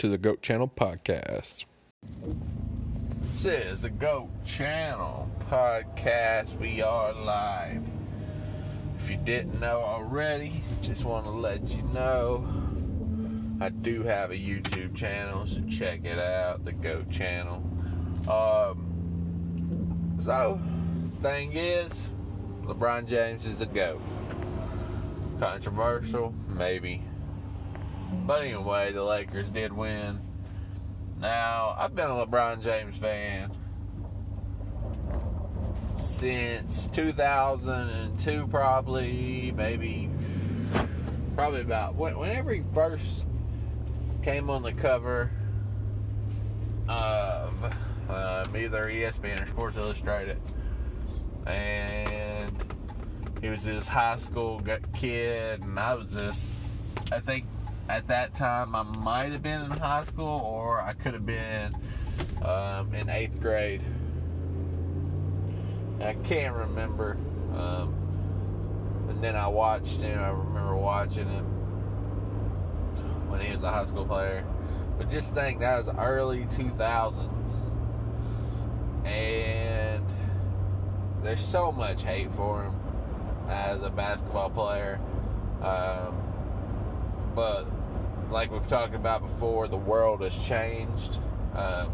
to the Goat Channel podcast. This is the Goat Channel podcast. We are live. If you didn't know already, just want to let you know I do have a YouTube channel, so check it out, the Goat Channel. Um, so, thing is, LeBron James is a GOAT. Controversial, maybe. But anyway, the Lakers did win. Now, I've been a LeBron James fan since 2002, probably, maybe, probably about whenever he first came on the cover of um, either ESPN or Sports Illustrated. And he was this high school kid, and I was just, I think at that time I might have been in high school or I could have been um, in eighth grade. I can't remember. Um, and then I watched him. I remember watching him when he was a high school player. But just think that was early 2000s. And there's so much hate for him as a basketball player. Um, but like we've talked about before, the world has changed. Um,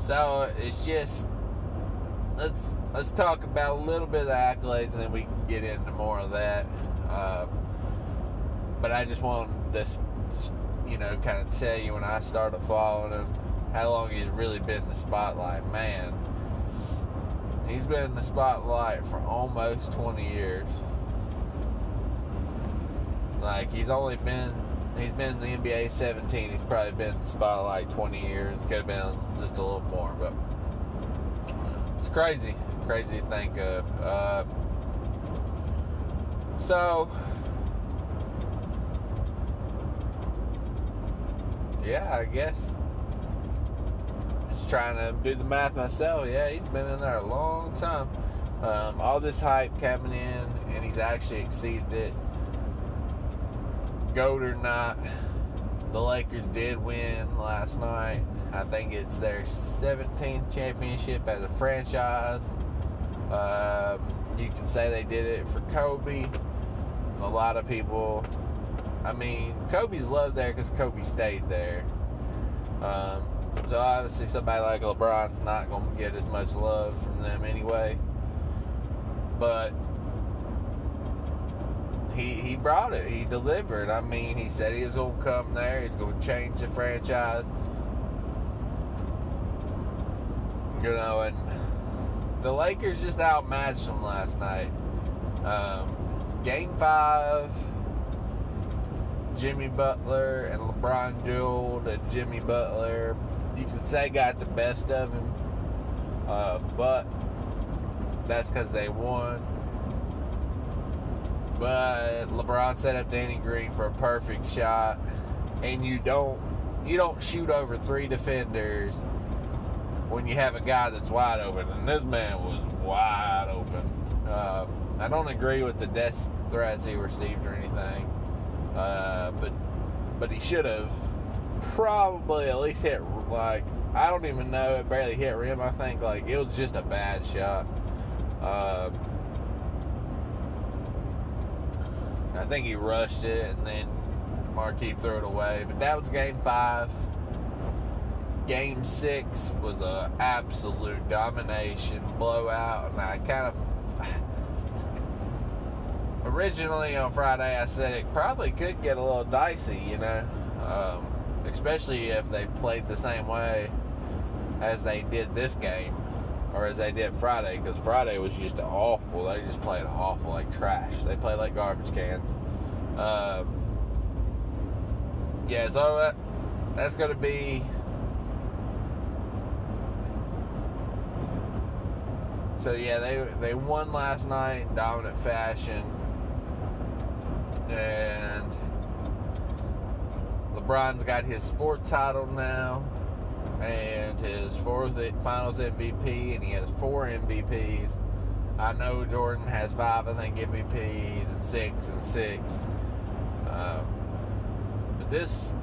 so it's just let's let's talk about a little bit of the accolades, and then we can get into more of that. Um, but I just wanted to, you know, kind of tell you when I started following him, how long he's really been in the spotlight. Man, he's been in the spotlight for almost 20 years. Like he's only been he's been in the NBA 17. He's probably been in the spotlight 20 years. Could have been just a little more, but it's crazy, crazy to think of. Uh, so, yeah, I guess. Just trying to do the math myself. Yeah, he's been in there a long time. Um, all this hype coming in, and he's actually exceeded it goat or not, the Lakers did win last night. I think it's their 17th championship as a franchise. Um, you can say they did it for Kobe. A lot of people, I mean, Kobe's loved there because Kobe stayed there. Um, so obviously, somebody like LeBron's not going to get as much love from them anyway. But he he brought it. He delivered. I mean, he said he was to come there. He's to change the franchise. You know, and the Lakers just outmatched them last night. Um, game five, Jimmy Butler and LeBron dueled, and Jimmy Butler, you could say, got the best of him. Uh, but that's because they won. But LeBron set up Danny Green for a perfect shot, and you don't you don't shoot over three defenders when you have a guy that's wide open, and this man was wide open. Uh, I don't agree with the death threats he received or anything, uh, but but he should have probably at least hit like I don't even know it barely hit rim. I think like it was just a bad shot. Uh, I think he rushed it and then Markieff threw it away. But that was game five. Game six was a absolute domination blowout, and I kind of originally on Friday I said it probably could get a little dicey, you know, um, especially if they played the same way as they did this game or as they did Friday, because Friday was just awful. They just played awful, like trash. They played like garbage cans. Um, yeah, so that, that's going to be. So yeah, they they won last night in dominant fashion, and LeBron's got his fourth title now and his fourth Finals MVP, and he has four MVPs. I know Jordan has five, I think, MVPs, and six and six. Um, but this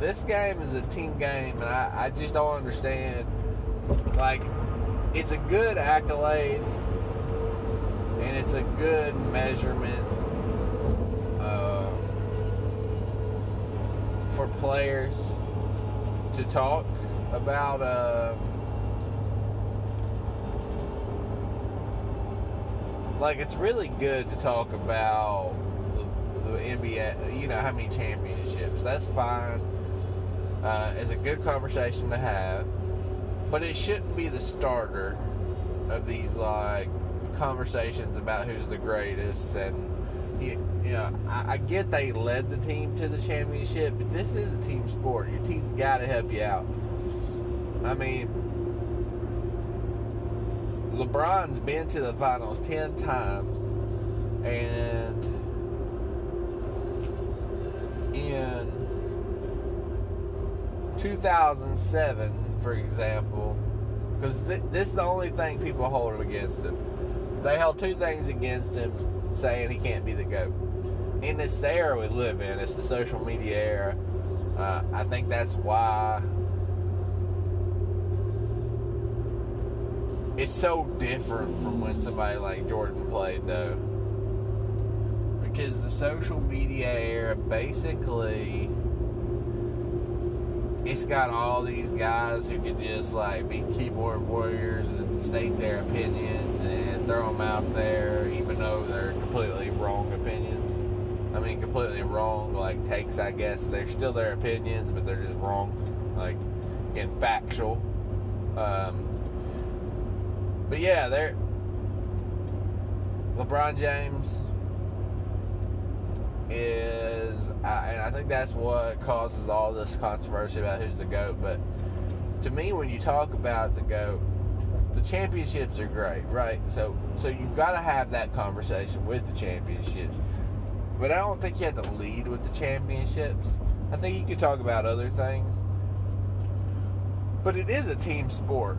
this game is a team game, and I, I just don't understand. Like, it's a good accolade, and it's a good measurement um, for players to talk about. Uh, like, it's really good to talk about the, the NBA. You know how many championships? That's fine. Uh, it's a good conversation to have, but it shouldn't be the starter of these like conversations about who's the greatest and you, know I, I get they led the team to the championship but this is a team sport. Your team's got to help you out. I mean lebron's been to the finals 10 times and in 2007 for example because th- this is the only thing people hold him against him. They held two things against him, saying he can't be the GOAT. In this era we live in, it's the social media era. Uh, I think that's why it's so different from when somebody like Jordan played, though. Because the social media era basically it's got all these guys who can just like be keyboard warriors and state their opinions and throw them out there, even though they're completely wrong opinions. I mean, completely wrong, like takes, I guess. They're still their opinions, but they're just wrong, like in factual. Um, but yeah, they're LeBron James is, and I think that's what causes all this controversy about who's the GOAT. But to me, when you talk about the GOAT, the championships are great, right? So, so you've got to have that conversation with the championships. But I don't think you have to lead with the championships. I think you could talk about other things. But it is a team sport.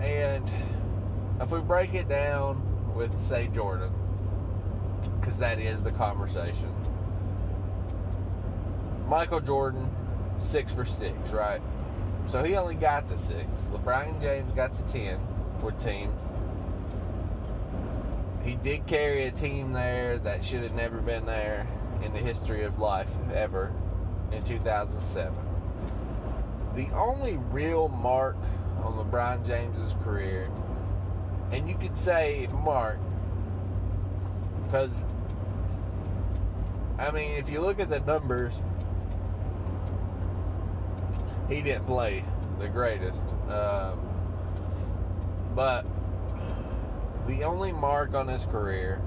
And if we break it down with, say, Jordan, because that is the conversation. Michael Jordan, six for six, right? So he only got the six. LeBron James got the ten with teams. He did carry a team there that should have never been there in the history of life ever in 2007. The only real mark on LeBron James's career, and you could say mark, because I mean, if you look at the numbers, he didn't play the greatest. Um, but the only mark on his career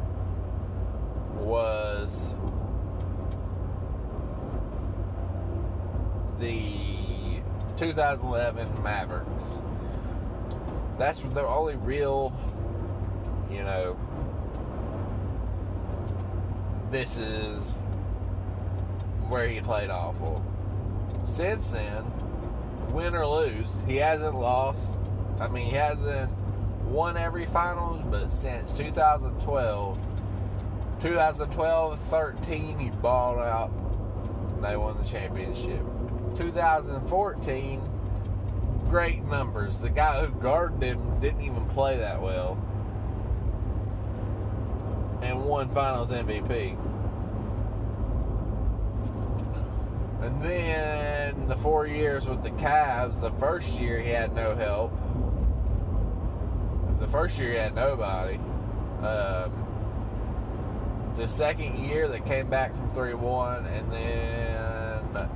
was the 2011 Mavericks. That's the only real, you know, this is where he played awful. Since then, win or lose, he hasn't lost. I mean, he hasn't won every finals, but since 2012, 2012 13, he balled out. And they won the championship. 2014, great numbers. The guy who guarded him didn't even play that well. And won finals MVP. And then the four years with the Cavs, the first year he had no help. First year he had nobody. Um, the second year they came back from 3 1, and then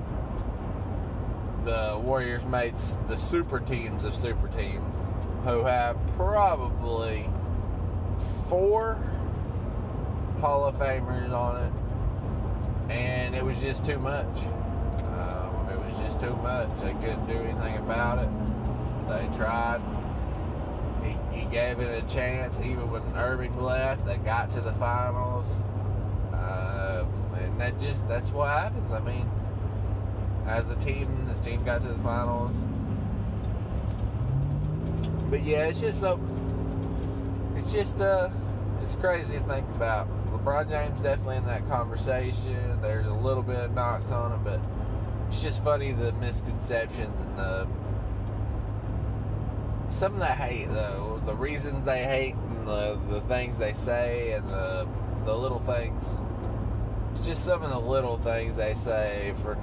the Warriors made the super teams of super teams, who have probably four Hall of Famers on it, and it was just too much Um, it was just too much. They couldn't do anything about it. They tried. He, gave it a chance, even when Irving left. They got to the finals, um, and that just that's what happens. I mean, as a team, this team got to the finals. But yeah, it's just so. It's just uh, it's crazy to think about. LeBron James definitely in that conversation. There's a little bit of knocks on him, but it's just funny the misconceptions and the some of that hate though, the reasons they hate and the, the things they say and the the little things. It's just some of the little things they say for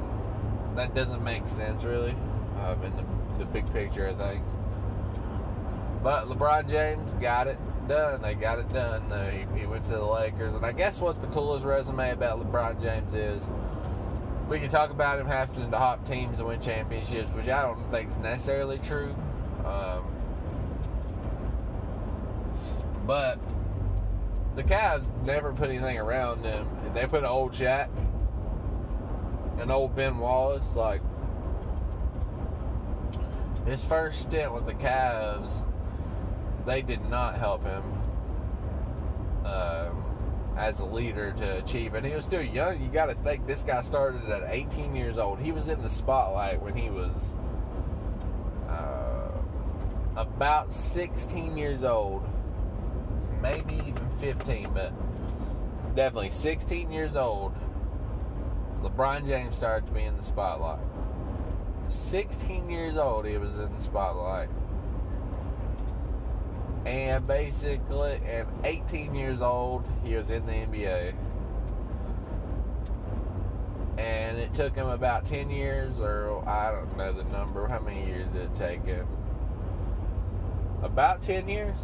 that doesn't make sense really um, in the, the big picture of things. But LeBron James got it done. They got it done. Uh, he, he went to the Lakers, and I guess what the coolest resume about LeBron James is we can talk about him having to hop teams and win championships, which I don't think is necessarily true. Um, but the Cavs never put anything around them. They put an old Shaq, an old Ben Wallace. Like his first stint with the Cavs, they did not help him um, as a leader to achieve. And he was still young. You got to think this guy started at 18 years old. He was in the spotlight when he was uh, about 16 years old maybe even 15, but definitely 16 years old, LeBron James started to be in the spotlight. 16 years old, he was in the spotlight. And basically, and 18 years old, he was in the NBA. And it took him about 10 years, or I don't know the number. How many years did it take him? About 10 years?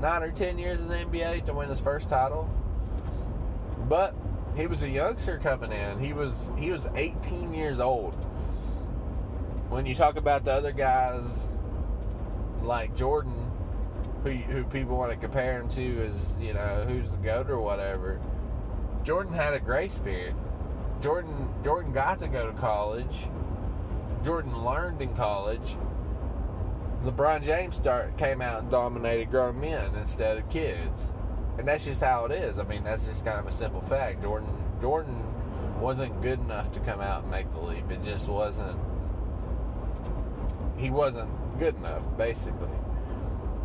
Nine or ten years in the NBA to win his first title. But he was a youngster coming in. He was he was 18 years old. When you talk about the other guys like Jordan, who who people want to compare him to as you know who's the goat or whatever, Jordan had a grace period. Jordan Jordan got to go to college. Jordan learned in college LeBron James start came out and dominated grown men instead of kids, and that's just how it is. I mean, that's just kind of a simple fact. Jordan Jordan wasn't good enough to come out and make the leap. It just wasn't. He wasn't good enough, basically.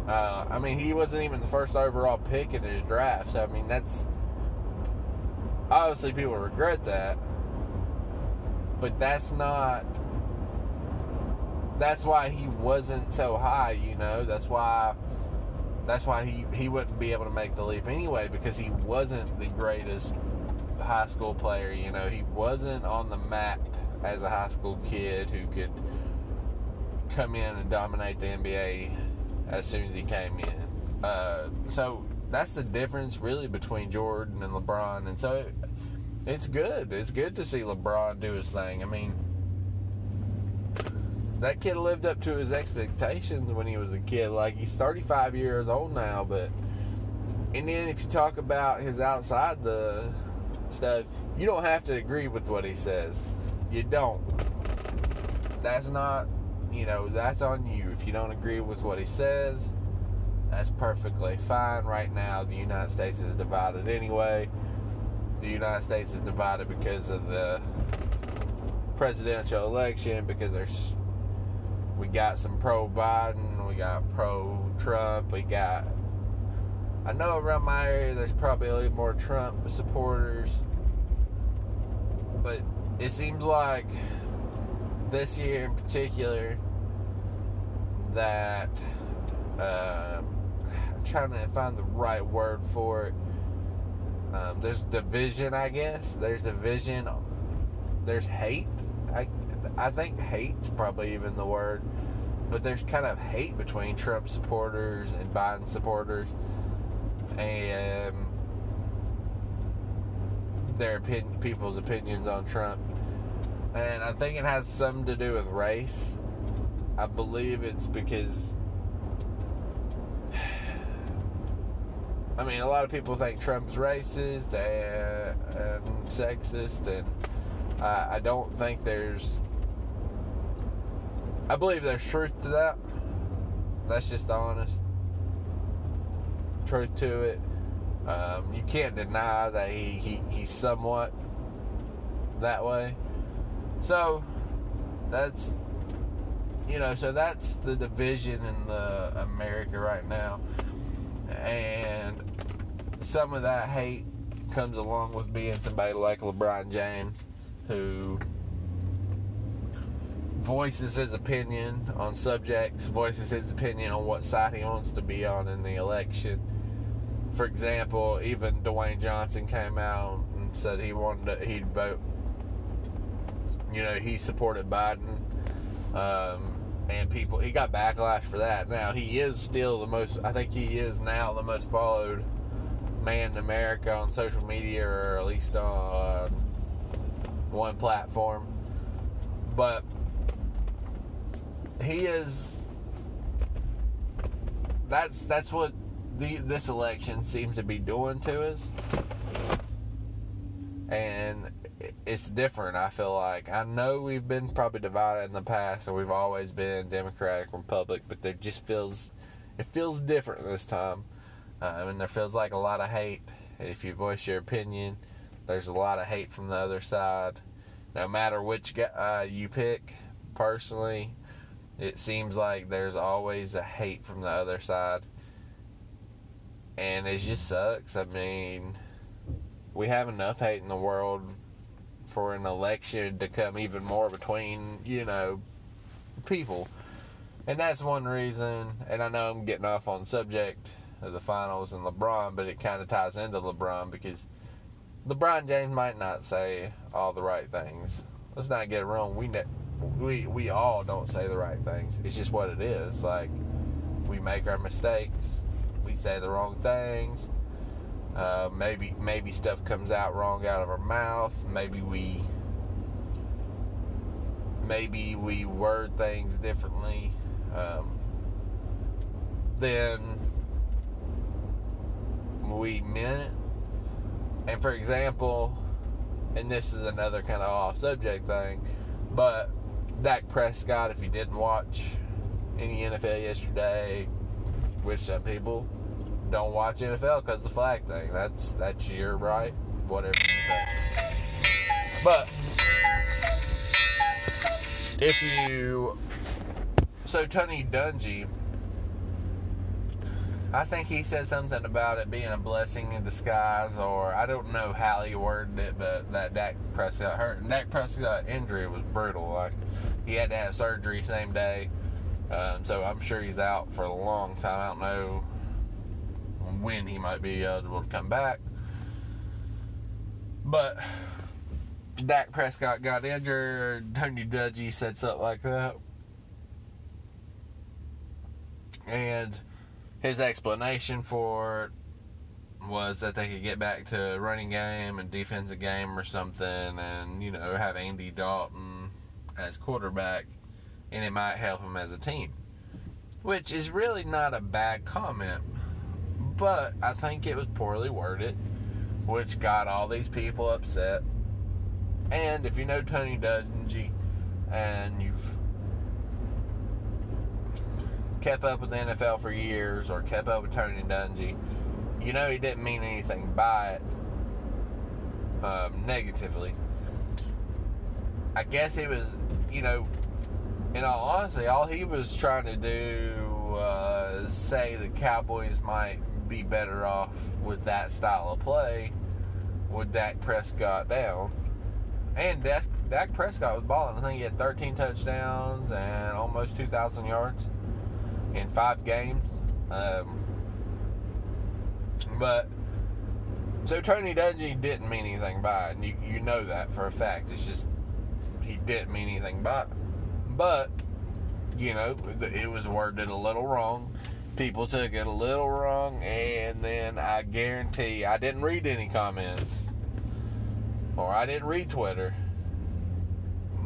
Uh, I mean, he wasn't even the first overall pick in his draft. So I mean, that's obviously people regret that, but that's not that's why he wasn't so high, you know. That's why that's why he, he wouldn't be able to make the leap anyway because he wasn't the greatest high school player, you know. He wasn't on the map as a high school kid who could come in and dominate the NBA as soon as he came in. Uh, so that's the difference really between Jordan and LeBron. And so it, it's good. It's good to see LeBron do his thing. I mean, that kid lived up to his expectations when he was a kid. Like he's 35 years old now, but and then if you talk about his outside the stuff, you don't have to agree with what he says. You don't. That's not, you know, that's on you. If you don't agree with what he says, that's perfectly fine. Right now, the United States is divided anyway. The United States is divided because of the presidential election, because there's we got some pro Biden, we got pro Trump, we got. I know around my area there's probably a little more Trump supporters, but it seems like this year in particular that uh, I'm trying to find the right word for it. Um, there's division, I guess. There's division. There's hate. I, think hate's probably even the word but there's kind of hate between Trump supporters and Biden supporters, and their opinion, people's opinions on Trump. And I think it has something to do with race. I believe it's because. I mean, a lot of people think Trump's racist and, sexist, and I don't think there's I believe there's truth to that. That's just honest truth to it. Um, you can't deny that he, he he's somewhat that way. So that's you know, so that's the division in the America right now. And some of that hate comes along with being somebody like LeBron James who voices his opinion on subjects, voices his opinion on what side he wants to be on in the election. For example, even Dwayne Johnson came out and said he wanted to, he'd vote. You know, he supported Biden, um, and people he got backlash for that. Now he is still the most. I think he is now the most followed man in America on social media, or at least on one platform. But he is that's that's what the this election seems to be doing to us. And it's different i feel like. I know we've been probably divided in the past and we've always been democratic republic but there just feels it feels different this time. Uh, and there feels like a lot of hate. If you voice your opinion there's a lot of hate from the other side. No matter which guy uh, you pick personally it seems like there's always a hate from the other side. And it just sucks. I mean, we have enough hate in the world for an election to come even more between, you know, people. And that's one reason, and I know I'm getting off on subject of the finals and LeBron, but it kind of ties into LeBron because LeBron James might not say all the right things. Let's not get it wrong. We ne- we we all don't say the right things. It's just what it is. Like we make our mistakes. We say the wrong things. Uh, maybe maybe stuff comes out wrong out of our mouth. Maybe we maybe we word things differently um, than we meant. And for example, and this is another kind of off subject thing, but Dak Prescott, if you didn't watch any NFL yesterday, which some people don't watch NFL because the flag thing. That's that's your right, whatever you think. But if you so Tony Dungy, I think he said something about it being a blessing in disguise, or I don't know how he worded it, but that Dak Prescott hurt. And Dak Prescott injury was brutal. Like he had to have surgery same day. Um, so I'm sure he's out for a long time. I don't know when he might be eligible to come back. But Dak Prescott got injured. Tony Dungy said something like that. And his explanation for it was that they could get back to running game and defensive game or something and, you know, have Andy Dalton as quarterback, and it might help him as a team. Which is really not a bad comment, but I think it was poorly worded, which got all these people upset. And if you know Tony Dungy and you've kept up with the NFL for years or kept up with Tony Dungy, you know he didn't mean anything by it um, negatively. I guess it was, you know, in all honesty, all he was trying to do was say the Cowboys might be better off with that style of play with Dak Prescott down. And Dak, Dak Prescott was balling. I think he had 13 touchdowns and almost 2,000 yards in five games. Um, but so Tony Dungy didn't mean anything by it, and you, you know that for a fact. It's just he didn't mean anything by it. But, you know, it was worded a little wrong. People took it a little wrong, and then I guarantee I didn't read any comments. Or I didn't read Twitter.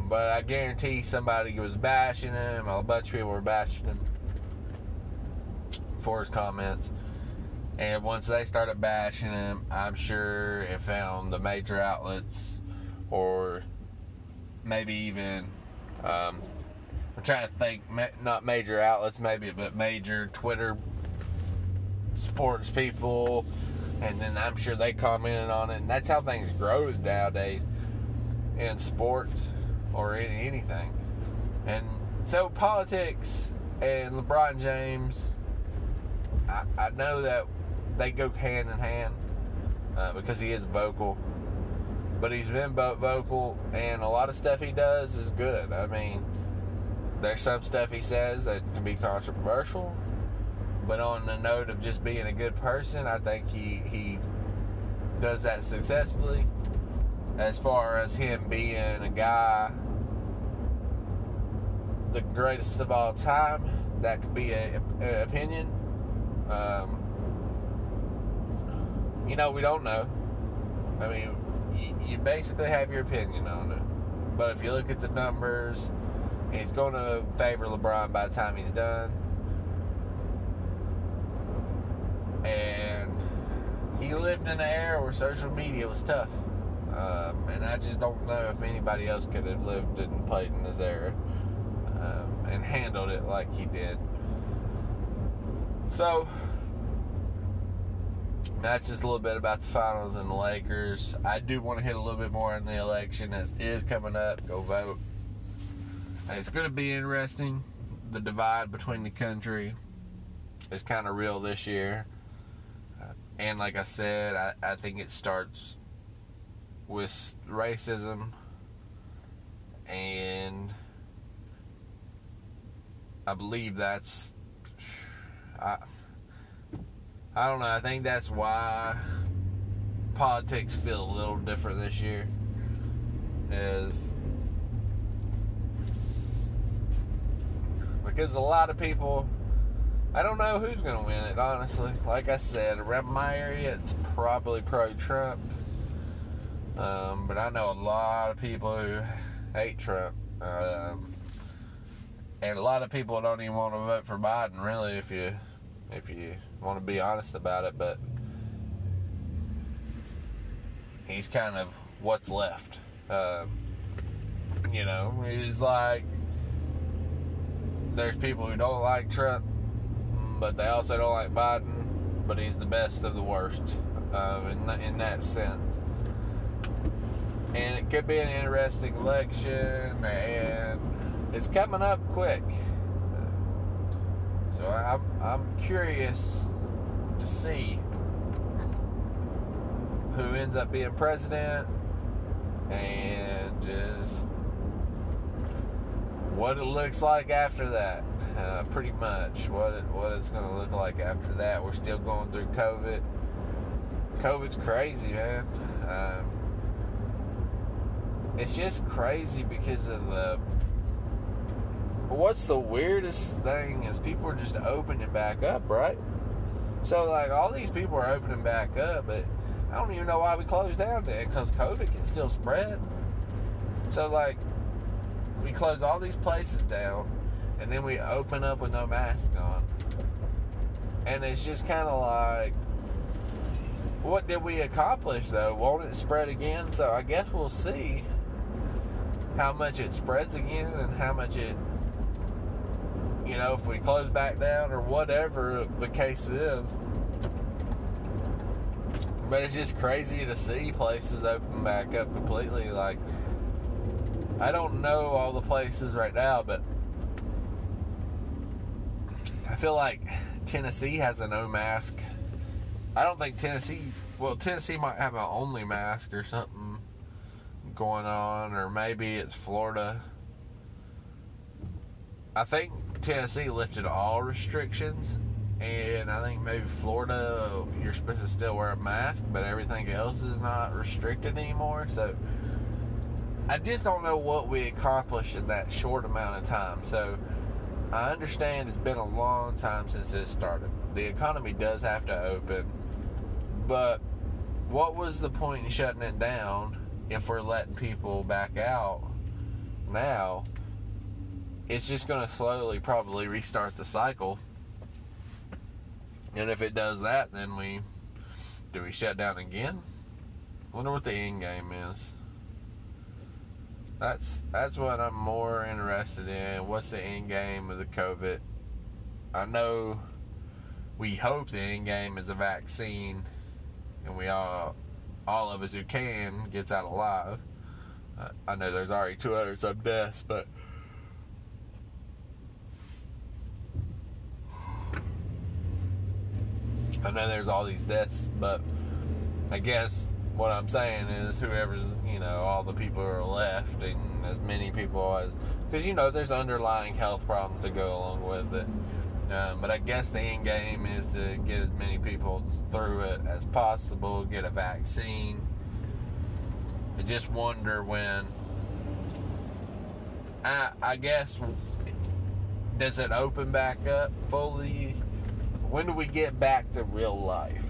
But I guarantee somebody was bashing him. A bunch of people were bashing him for his comments. And once they started bashing him, I'm sure it found the major outlets or maybe even um, I'm trying to think not major outlets maybe but major Twitter sports people. And then I'm sure they commented on it. And that's how things grow nowadays in sports or in anything. And so politics and LeBron James I, I know that they go hand in hand uh, because he is vocal but he's been vocal, and a lot of stuff he does is good. I mean, there's some stuff he says that can be controversial. But on the note of just being a good person, I think he he does that successfully. As far as him being a guy, the greatest of all time, that could be a, a opinion. Um, you know, we don't know. I mean, you, you basically have your opinion on it. But if you look at the numbers, he's going to favor LeBron by the time he's done. And he lived in an era where social media was tough. Um, and I just don't know if anybody else could have lived and played in his era um, and handled it like he did. So, that's just a little bit about the finals and the Lakers. I do want to hit a little bit more on the election that is coming up. Go vote. It's going to be interesting. The divide between the country is kind of real this year. Uh, and like I said, I, I think it starts with racism and I believe that's I I don't know. I think that's why politics feel a little different this year. Is because a lot of people I don't know who's to win it, honestly. Like I said, around my area, it's probably pro Trump. Um, but I know a lot of people who hate Trump. Um, and a lot of people don't even want to vote for Biden, really, if you if you want to be honest about it. But he's kind of what's left. Um, you know, he's like there's people who don't like Trump, but they also don't like Biden. But he's the best of the worst uh, in in that sense. And it could be an interesting election, and it's coming up quick. So I'm, I'm curious to see who ends up being president and just what it looks like after that. Uh, pretty much what it, what it's going to look like after that. We're still going through COVID. COVID's crazy, man. Um, it's just crazy because of the. What's the weirdest thing is people are just opening back up, right? So like all these people are opening back up, but I don't even know why we closed down then because COVID can still spread. So like we close all these places down and then we open up with no mask on. And it's just kind of like, what did we accomplish though? Won't it spread again? So I guess we'll see how much it spreads again and how much it, you know, if we close back down or whatever the case is. But it's just crazy to see places open back up completely. Like, I don't know all the places right now, but I feel like Tennessee has a no mask. I don't think Tennessee. Well, Tennessee might have an only mask or something going on, or maybe it's Florida. I think Tennessee lifted all restrictions, and I think maybe Florida you're supposed to still wear a mask, but everything else is not restricted anymore. So I just don't know what we accomplished in that short amount of time. So I understand it's been a long time since this started. The economy does have to open, but what was the point in shutting it down if we're letting people back out now? It's just going to slowly probably restart the cycle. And if it does that, then we do we shut down again? Wonder what the end game is. That's that's what I'm more interested in. What's the end game of the COVID? I know we hope the end game is a vaccine, and we all, all of us who can, gets out alive. I know there's already 200 some deaths, but I know there's all these deaths, but I guess what I'm saying is whoever's you know all the people who are left and as many people as because you know there's underlying health problems to go along with it. Um, but I guess the end game is to get as many people through it as possible, get a vaccine. I just wonder when. I I guess does it open back up fully? When do we get back to real life?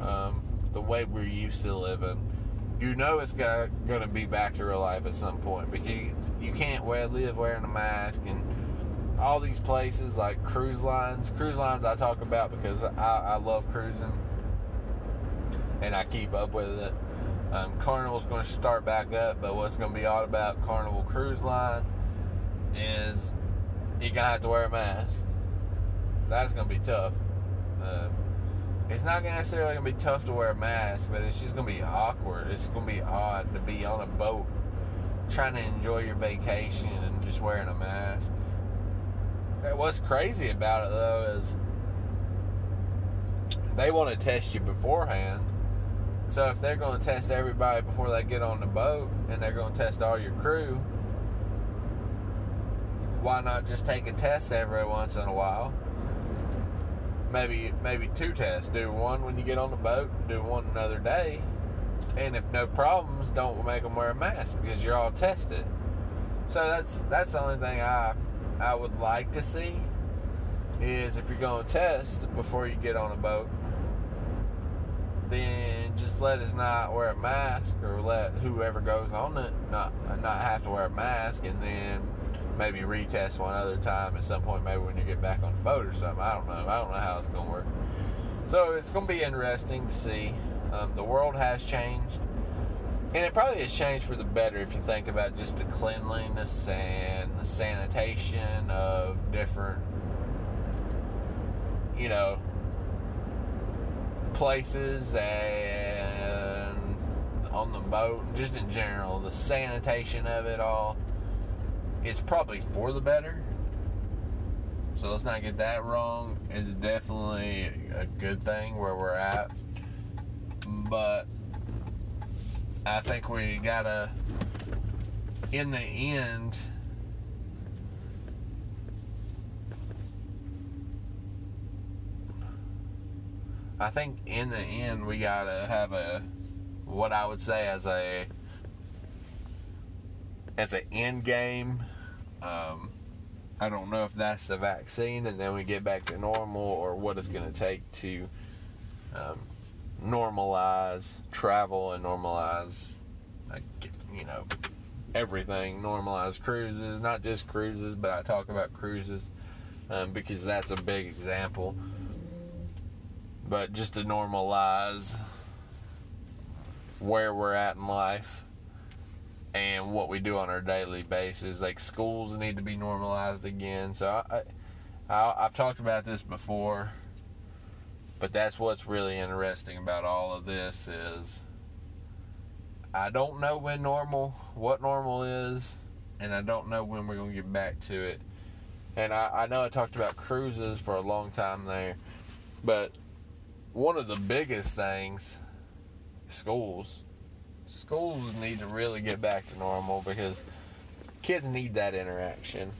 Um, the way we're used to living. You know it's going to be back to real life at some point because you, you can't wear, live wearing a mask and all these places like cruise lines. Cruise lines I talk about because I, I love cruising and I keep up with it. Um, Carnival's going to start back up, but what's going to be odd about Carnival Cruise Line is you're going to have to wear a mask. That's going to be tough. It's not necessarily going to be tough to wear a mask, but it's just to be awkward. It's to be odd to be on a boat trying to enjoy your vacation and just wearing a mask. What's crazy about it though is they want to test you beforehand. So if they're to test everybody before they get on the boat and they're to test all your crew, why not just take a test every once in a while? Maybe maybe two tests. Do one when you get on the boat, do one another day. And if no problems, don't make them wear a mask because you're all tested. So that's that's the only thing I I would like to see is if you're going to test before you get on a boat, then just let us not wear a mask or let whoever goes on it not not have to wear a mask and then maybe retest one other time at some point maybe when you get back on the boat or something i don't know. I don't know how it's going to work. So it's going to be interesting to see. Um, the world has changed and it probably has changed for the better if you think about just the cleanliness and the sanitation of different you know places and on the boat, just in general, the sanitation of it all, it's probably for the better. So let's not get that wrong. It's definitely a good thing where we're at. But I think we gotta, in the end, I think in the end we gotta have a what I would say as a as an end game. Um, I don't know if that's the vaccine, and then we get back to normal, or what it's going to take to um, normalize travel and normalize, like, you know, everything. Normalize cruises, not just cruises, but I talk about cruises um, because that's a big example but just to normalize where we're at in life and what we do on our daily basis. Like schools need to be normalized again. So I, I, I've talked about this before, but that's what's really interesting about all of this is I don't know when normal, what normal is, and I don't know when we're gonna get back to it. And I, I know I talked about cruises for a long time there, but one of the biggest things schools schools need to really get back to normal because kids need that interaction.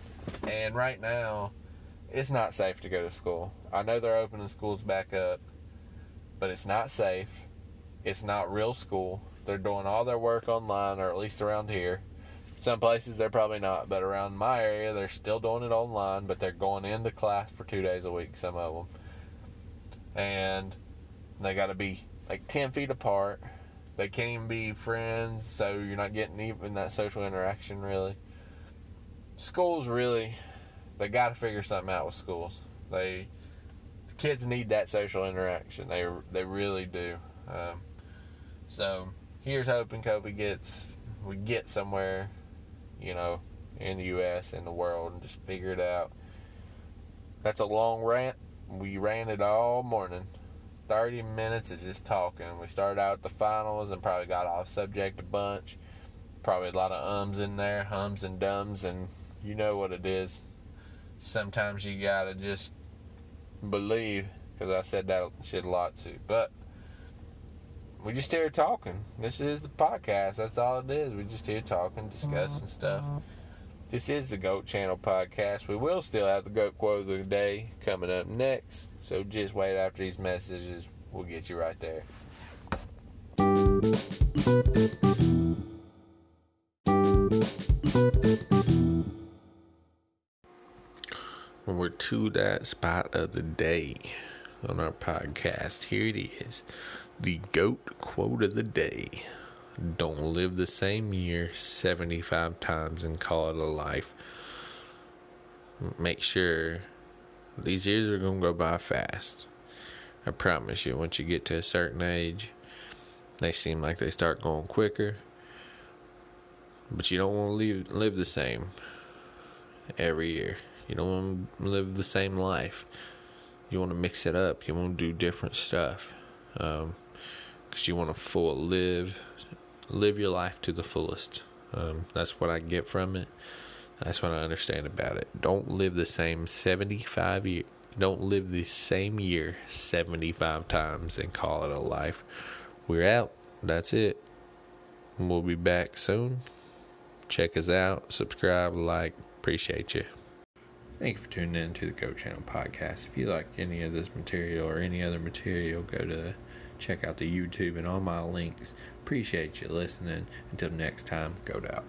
And right now it's not safe to go to school. I know they're opening schools back up but it's not safe. It's not real school. They're doing all their work online or at least around here. Some places they're probably not but around my area they're still doing it online but they're going into class for two days a week some of them and they got to be like 10 feet apart. They can't even be friends, so you're not getting even that social interaction really. Schools really, they got to figure something out with schools. They, the kids need that social interaction. They they really do. Um, so here's hoping Kobe gets we get somewhere, you know, in the U.S. and the world and just figure it out. That's a long rant. We ran it all morning. 30 minutes of just talking. We started out the finals and probably got off subject a bunch. Probably a lot of ums in there, hums and dums, and you know what it is. Sometimes you gotta just believe, because I said that shit a lot too. But we just here talking. This is the podcast. That's all it is. We just here talking, discussing stuff. This is the Goat Channel podcast. We will still have the Goat Quote of the Day coming up next. So just wait after these messages. We'll get you right there. We're to that spot of the day on our podcast, here it is the GOAT quote of the day. Don't live the same year 75 times and call it a life. Make sure these years are going to go by fast. I promise you, once you get to a certain age, they seem like they start going quicker. But you don't want to live, live the same every year. You don't want to live the same life. You want to mix it up. You want to do different stuff. Um, because you want to full live live your life to the fullest. Um, that's what I get from it. That's what I understand about it. Don't live the same 75 year. Don't live the same year 75 times and call it a life. We're out. That's it. We'll be back soon. Check us out. Subscribe, like. Appreciate you. Thank you for tuning in to the Goat Channel podcast. If you like any of this material or any other material, go to check out the YouTube and all my links. Appreciate you listening. Until next time, go out.